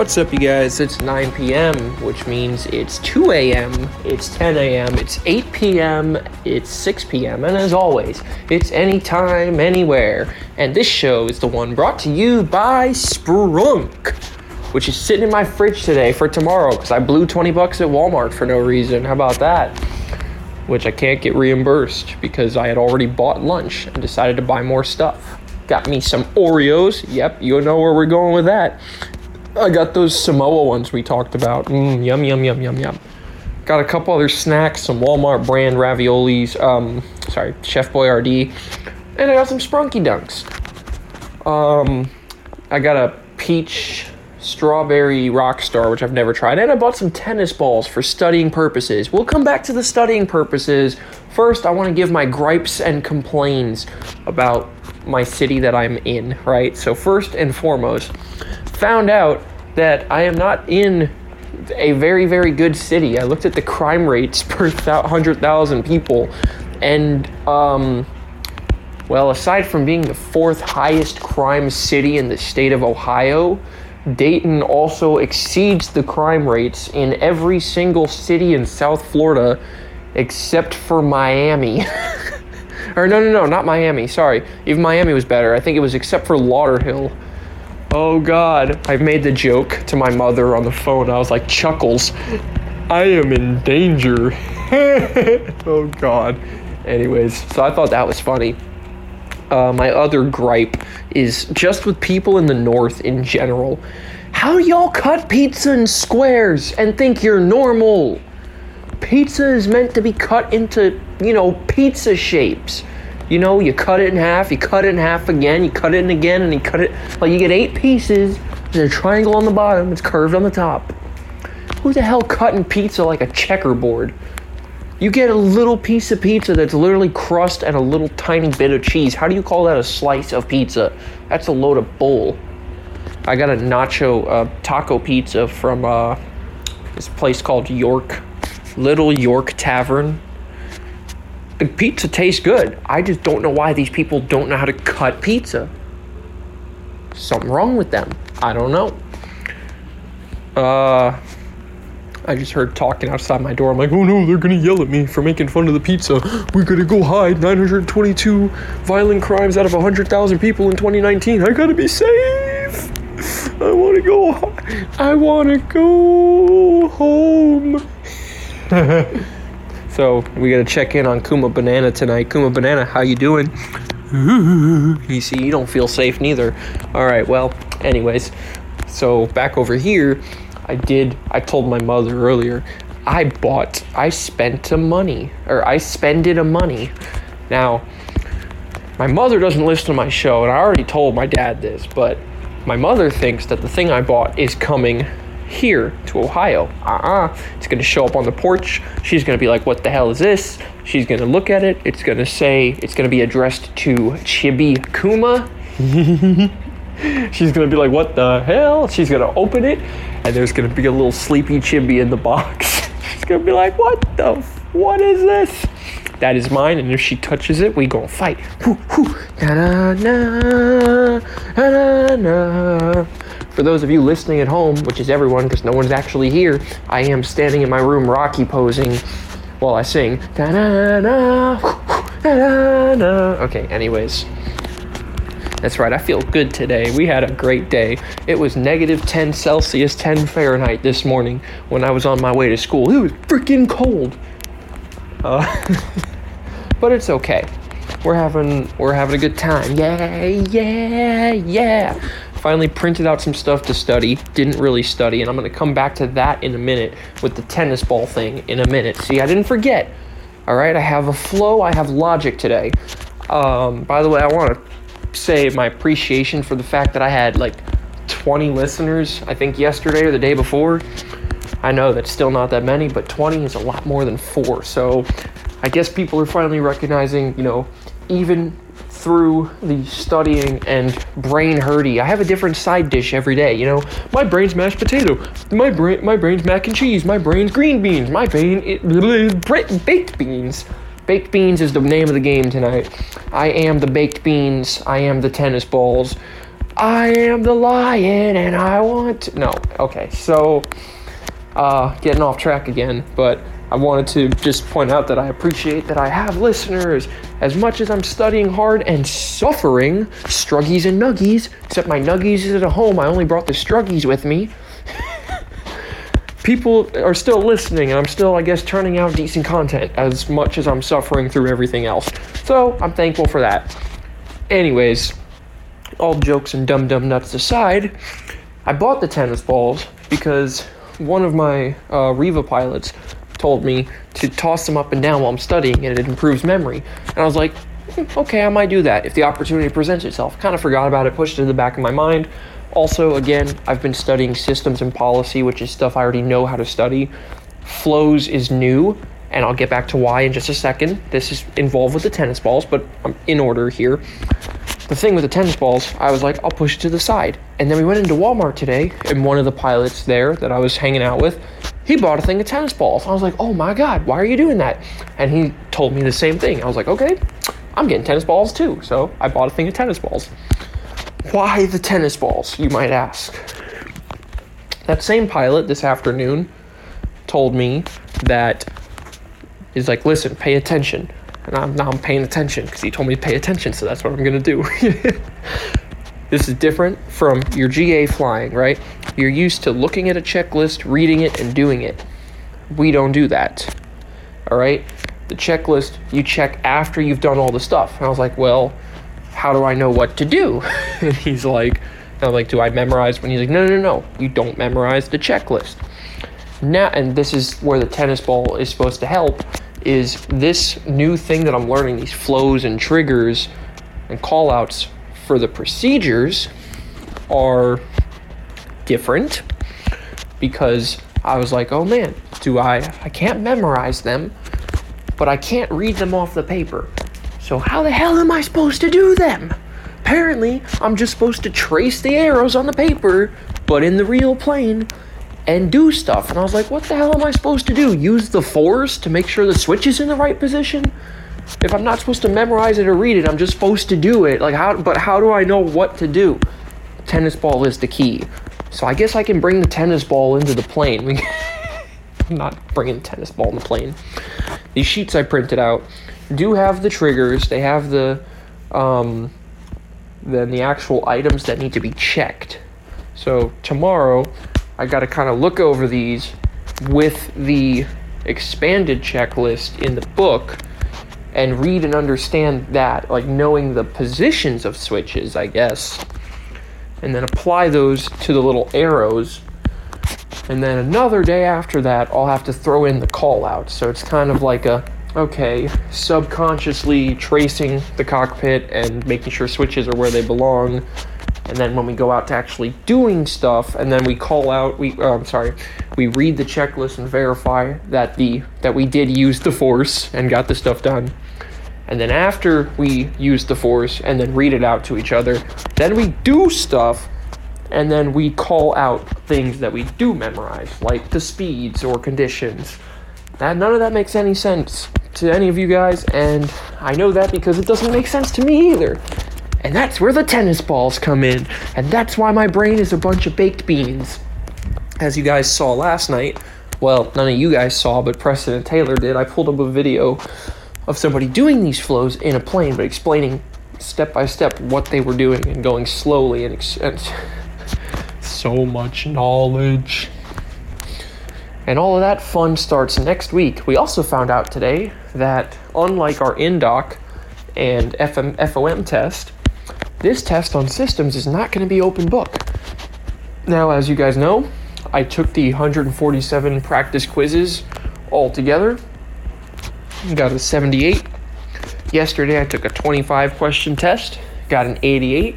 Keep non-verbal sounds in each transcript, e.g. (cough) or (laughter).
What's up, you guys? It's 9 p.m., which means it's 2 a.m., it's 10 a.m., it's 8 p.m., it's 6 p.m., and as always, it's anytime, anywhere. And this show is the one brought to you by Sprunk, which is sitting in my fridge today for tomorrow because I blew 20 bucks at Walmart for no reason. How about that? Which I can't get reimbursed because I had already bought lunch and decided to buy more stuff. Got me some Oreos. Yep, you know where we're going with that. I got those Samoa ones we talked about. Mm, yum, yum, yum, yum, yum. Got a couple other snacks, some Walmart brand raviolis, um, sorry, Chef Boyardee, and I got some Sprunky Dunks. Um, I got a peach strawberry rockstar, which I've never tried, and I bought some tennis balls for studying purposes. We'll come back to the studying purposes. First, I want to give my gripes and complaints about my city that I'm in, right? So, first and foremost, found out that I am not in a very, very good city. I looked at the crime rates per 100,000 people, and, um, well, aside from being the fourth highest crime city in the state of Ohio, Dayton also exceeds the crime rates in every single city in South Florida except for Miami. (laughs) or, no, no, no, not Miami. Sorry. Even Miami was better. I think it was except for Lauderhill. Oh God, I've made the joke to my mother on the phone. I was like, Chuckles, I am in danger. (laughs) oh God. Anyways, so I thought that was funny. Uh, my other gripe is just with people in the north in general. How y'all cut pizza in squares and think you're normal? Pizza is meant to be cut into, you know, pizza shapes. You know, you cut it in half, you cut it in half again, you cut it in again, and you cut it. Like, you get eight pieces. There's a triangle on the bottom, it's curved on the top. Who the hell cutting pizza like a checkerboard? You get a little piece of pizza that's literally crust and a little tiny bit of cheese. How do you call that a slice of pizza? That's a load of bull. I got a nacho uh, taco pizza from uh, this place called York, Little York Tavern the pizza tastes good. I just don't know why these people don't know how to cut pizza. Something wrong with them. I don't know. Uh, I just heard talking outside my door. I'm like, oh no, they're gonna yell at me for making fun of the pizza. We're gonna go hide 922 violent crimes out of 100,000 people in 2019. I gotta be safe. I wanna go. I wanna go home. (laughs) So we gotta check in on Kuma Banana tonight. Kuma Banana, how you doing? (laughs) You see, you don't feel safe neither. All right, well, anyways, so back over here, I did. I told my mother earlier. I bought. I spent a money, or I spended a money. Now, my mother doesn't listen to my show, and I already told my dad this, but my mother thinks that the thing I bought is coming here to Ohio. Uh uh-uh. uh It's going to show up on the porch. She's going to be like, What the hell is this? She's going to look at it. It's going to say, It's going to be addressed to Chibi Kuma. (laughs) She's going to be like, What the hell? She's going to open it, and there's going to be a little sleepy Chibi in the box. (laughs) She's going to be like, What the? F- what is this? That is mine, and if she touches it, we gonna fight. Whoo, whoo. Na, na, na, na, na. For those of you listening at home, which is everyone because no one's actually here, I am standing in my room Rocky posing while I sing. Okay, anyways. That's right, I feel good today. We had a great day. It was negative 10 Celsius, 10 Fahrenheit this morning when I was on my way to school. It was freaking cold. Uh, (laughs) but it's okay. We're having we're having a good time. Yeah, yeah, yeah finally printed out some stuff to study didn't really study and i'm going to come back to that in a minute with the tennis ball thing in a minute. See i didn't forget all right? I have a flow i have logic today. Um, by the way i want to say my appreciation for the fact that i had like 20 listeners i think yesterday or the day before. I know that's still not that many but 20 is a lot more than four. So i guess people are finally recognizing you know even through the studying and brain hurdy. I have a different side dish every day. You know, my brain's mashed potato. My brain, my brain's mac and cheese. My brain's green beans. My brain, it, baked beans. Baked beans is the name of the game tonight. I am the baked beans. I am the tennis balls. I am the lion and I want to. No, okay, so uh, getting off track again, but I wanted to just point out that I appreciate that I have listeners as much as I'm studying hard and suffering struggies and nuggies, except my nuggies is at home. I only brought the struggies with me. People are still listening, and I'm still, I guess, turning out decent content as much as I'm suffering through everything else. So I'm thankful for that. Anyways, all jokes and dumb dumb nuts aside, I bought the tennis balls because one of my uh, Riva pilots told me to toss them up and down while I'm studying and it improves memory. And I was like, hmm, okay, I might do that if the opportunity presents itself. Kind of forgot about it, pushed it in the back of my mind. Also, again, I've been studying systems and policy, which is stuff I already know how to study. Flows is new, and I'll get back to why in just a second. This is involved with the tennis balls, but I'm in order here. The thing with the tennis balls, I was like, I'll push it to the side. And then we went into Walmart today, and one of the pilots there that I was hanging out with, he bought a thing of tennis balls. I was like, oh my God, why are you doing that? And he told me the same thing. I was like, okay, I'm getting tennis balls too. So I bought a thing of tennis balls. Why the tennis balls, you might ask? That same pilot this afternoon told me that he's like, listen, pay attention. And I'm, now I'm paying attention because he told me to pay attention, so that's what I'm going to do. (laughs) this is different from your GA flying, right? You're used to looking at a checklist, reading it, and doing it. We don't do that. All right? The checklist you check after you've done all the stuff. And I was like, well, how do I know what to do? (laughs) and he's like, I'm like, do I memorize? When he's like, no, no, no, you don't memorize the checklist. Now, and this is where the tennis ball is supposed to help is this new thing that I'm learning, these flows and triggers and callouts for the procedures are different because I was like, oh man, do I I can't memorize them, but I can't read them off the paper. So how the hell am I supposed to do them? Apparently, I'm just supposed to trace the arrows on the paper, but in the real plane and do stuff. And I was like, what the hell am I supposed to do? Use the force to make sure the switch is in the right position? If I'm not supposed to memorize it or read it, I'm just supposed to do it. Like how but how do I know what to do? Tennis ball is the key. So I guess I can bring the tennis ball into the plane. (laughs) I'm not bringing tennis ball in the plane. These sheets I printed out do have the triggers. They have the um, then the actual items that need to be checked. So tomorrow I got to kind of look over these with the expanded checklist in the book and read and understand that, like knowing the positions of switches, I guess, and then apply those to the little arrows. And then another day after that, I'll have to throw in the call out. So it's kind of like a okay, subconsciously tracing the cockpit and making sure switches are where they belong and then when we go out to actually doing stuff and then we call out we oh, I'm sorry we read the checklist and verify that the that we did use the force and got the stuff done and then after we use the force and then read it out to each other then we do stuff and then we call out things that we do memorize like the speeds or conditions that none of that makes any sense to any of you guys and I know that because it doesn't make sense to me either and that's where the tennis balls come in. And that's why my brain is a bunch of baked beans. As you guys saw last night, well, none of you guys saw, but Preston and Taylor did. I pulled up a video of somebody doing these flows in a plane, but explaining step by step what they were doing and going slowly and, ex- and (laughs) so much knowledge. And all of that fun starts next week. We also found out today that unlike our INDOC and FM, FOM test, this test on systems is not going to be open book. Now, as you guys know, I took the 147 practice quizzes all together. Got a 78. Yesterday I took a 25 question test, got an 88.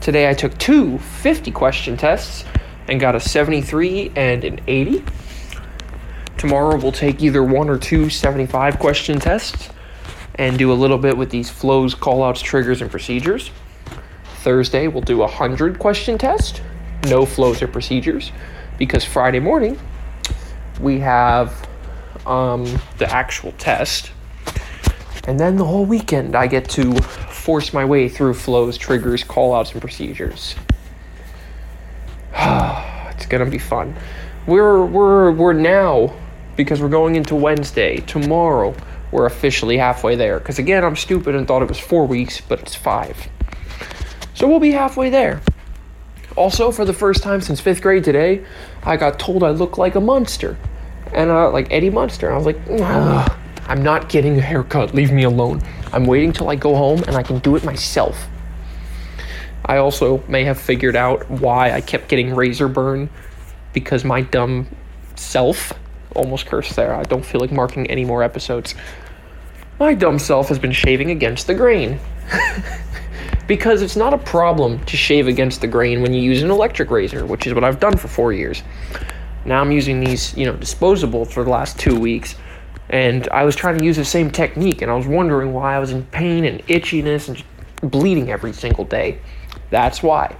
Today I took two 50 question tests and got a 73 and an 80. Tomorrow we'll take either one or two 75 question tests and do a little bit with these flows, callouts, triggers, and procedures. Thursday, we'll do a 100 question test, no flows or procedures, because Friday morning, we have um, the actual test. And then the whole weekend, I get to force my way through flows, triggers, callouts, and procedures. (sighs) it's gonna be fun. We're we're we're now because we're going into Wednesday tomorrow. We're officially halfway there. Because again, I'm stupid and thought it was four weeks, but it's five. So we'll be halfway there. Also, for the first time since fifth grade today, I got told I look like a monster, and uh, like Eddie Munster. I was like, Ugh, I'm not getting a haircut. Leave me alone. I'm waiting till I go home and I can do it myself. I also may have figured out why I kept getting razor burn because my dumb self almost cursed there. I don't feel like marking any more episodes. My dumb self has been shaving against the grain. (laughs) because it's not a problem to shave against the grain when you use an electric razor, which is what I've done for four years. Now I'm using these, you know, disposable for the last two weeks, and I was trying to use the same technique, and I was wondering why I was in pain and itchiness and bleeding every single day. That's why.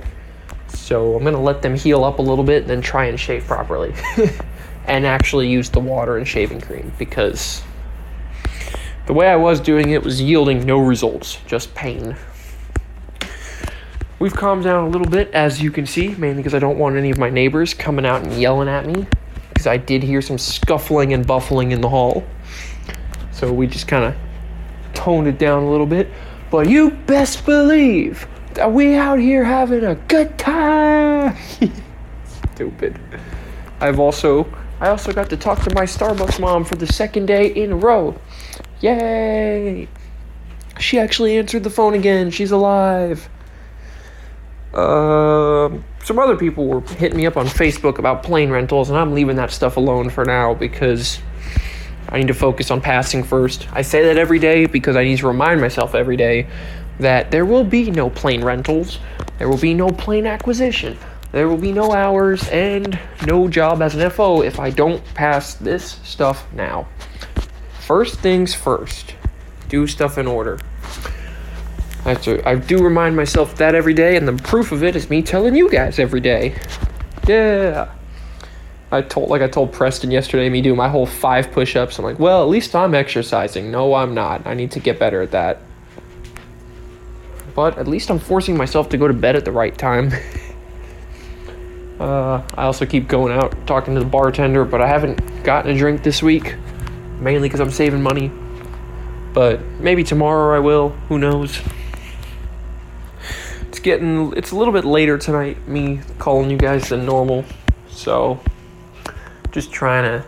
So I'm gonna let them heal up a little bit, and then try and shave properly, (laughs) and actually use the water and shaving cream because the way I was doing it was yielding no results, just pain. We've calmed down a little bit, as you can see, mainly because I don't want any of my neighbors coming out and yelling at me, because I did hear some scuffling and buffling in the hall. So we just kind of toned it down a little bit. But you best believe that we out here having a good time. (laughs) Stupid. I've also I also got to talk to my Starbucks mom for the second day in a row. Yay! She actually answered the phone again. She's alive. Uh, some other people were hitting me up on Facebook about plane rentals, and I'm leaving that stuff alone for now because I need to focus on passing first. I say that every day because I need to remind myself every day that there will be no plane rentals, there will be no plane acquisition, there will be no hours, and no job as an FO if I don't pass this stuff now. First things first, do stuff in order. I, to, I do remind myself that every day, and the proof of it is me telling you guys every day. Yeah. I told, like I told Preston yesterday, me doing my whole five push ups. I'm like, well, at least I'm exercising. No, I'm not. I need to get better at that. But at least I'm forcing myself to go to bed at the right time. (laughs) uh, I also keep going out talking to the bartender, but I haven't gotten a drink this week, mainly because I'm saving money. But maybe tomorrow I will. Who knows? It's getting it's a little bit later tonight me calling you guys than normal. So just trying to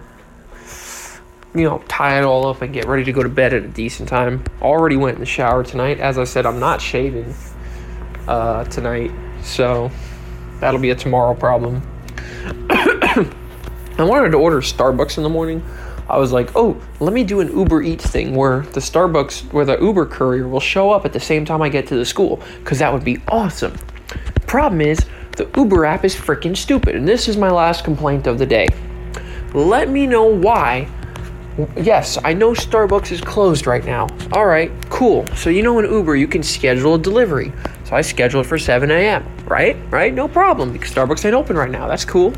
you know tie it all up and get ready to go to bed at a decent time. Already went in the shower tonight. As i said i'm not shaving uh, tonight. So that'll be a tomorrow problem. (coughs) I wanted to order starbucks in the morning I was like, oh, let me do an Uber Eats thing where the Starbucks, where the Uber courier will show up at the same time I get to the school, because that would be awesome. Problem is, the Uber app is freaking stupid, and this is my last complaint of the day. Let me know why. Yes, I know Starbucks is closed right now. All right, cool. So you know in Uber you can schedule a delivery. So I scheduled for 7 a.m. Right? Right? No problem because Starbucks ain't open right now. That's cool.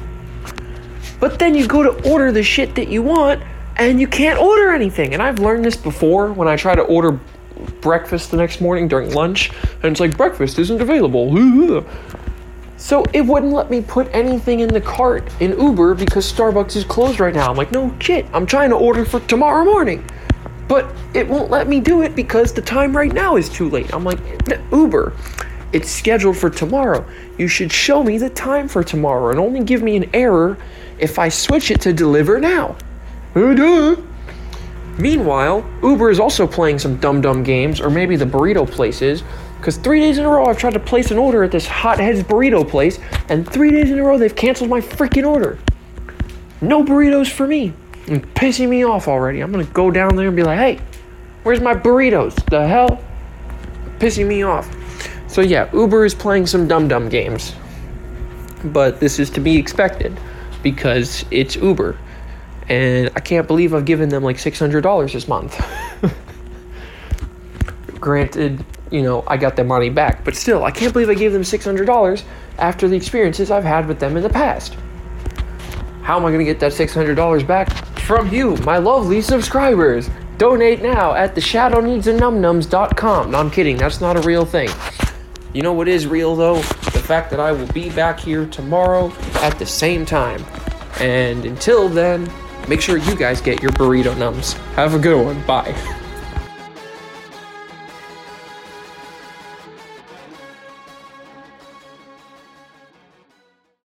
But then you go to order the shit that you want and you can't order anything. And I've learned this before when I try to order breakfast the next morning during lunch, and it's like breakfast isn't available. (laughs) So it wouldn't let me put anything in the cart in Uber because Starbucks is closed right now. I'm like, no shit, I'm trying to order for tomorrow morning. But it won't let me do it because the time right now is too late. I'm like, Uber, it's scheduled for tomorrow. You should show me the time for tomorrow and only give me an error if I switch it to deliver now. Meanwhile, Uber is also playing some dumb dumb games, or maybe the burrito place is, because three days in a row I've tried to place an order at this Hotheads burrito place, and three days in a row they've canceled my freaking order. No burritos for me. Pissing me off already. I'm gonna go down there and be like, hey, where's my burritos? The hell? Pissing me off. So yeah, Uber is playing some dumb dumb games. But this is to be expected because it's Uber and I can't believe I've given them like $600 this month. Granted, you know, I got their money back, but still, I can't believe I gave them $600 after the experiences I've had with them in the past. How am I going to get that $600 back? From you, my lovely subscribers. Donate now at theshadowneedsandnumnums.com. No, I'm kidding. That's not a real thing. You know what is real though? The fact that I will be back here tomorrow at the same time. And until then, make sure you guys get your burrito nums. Have a good one. Bye.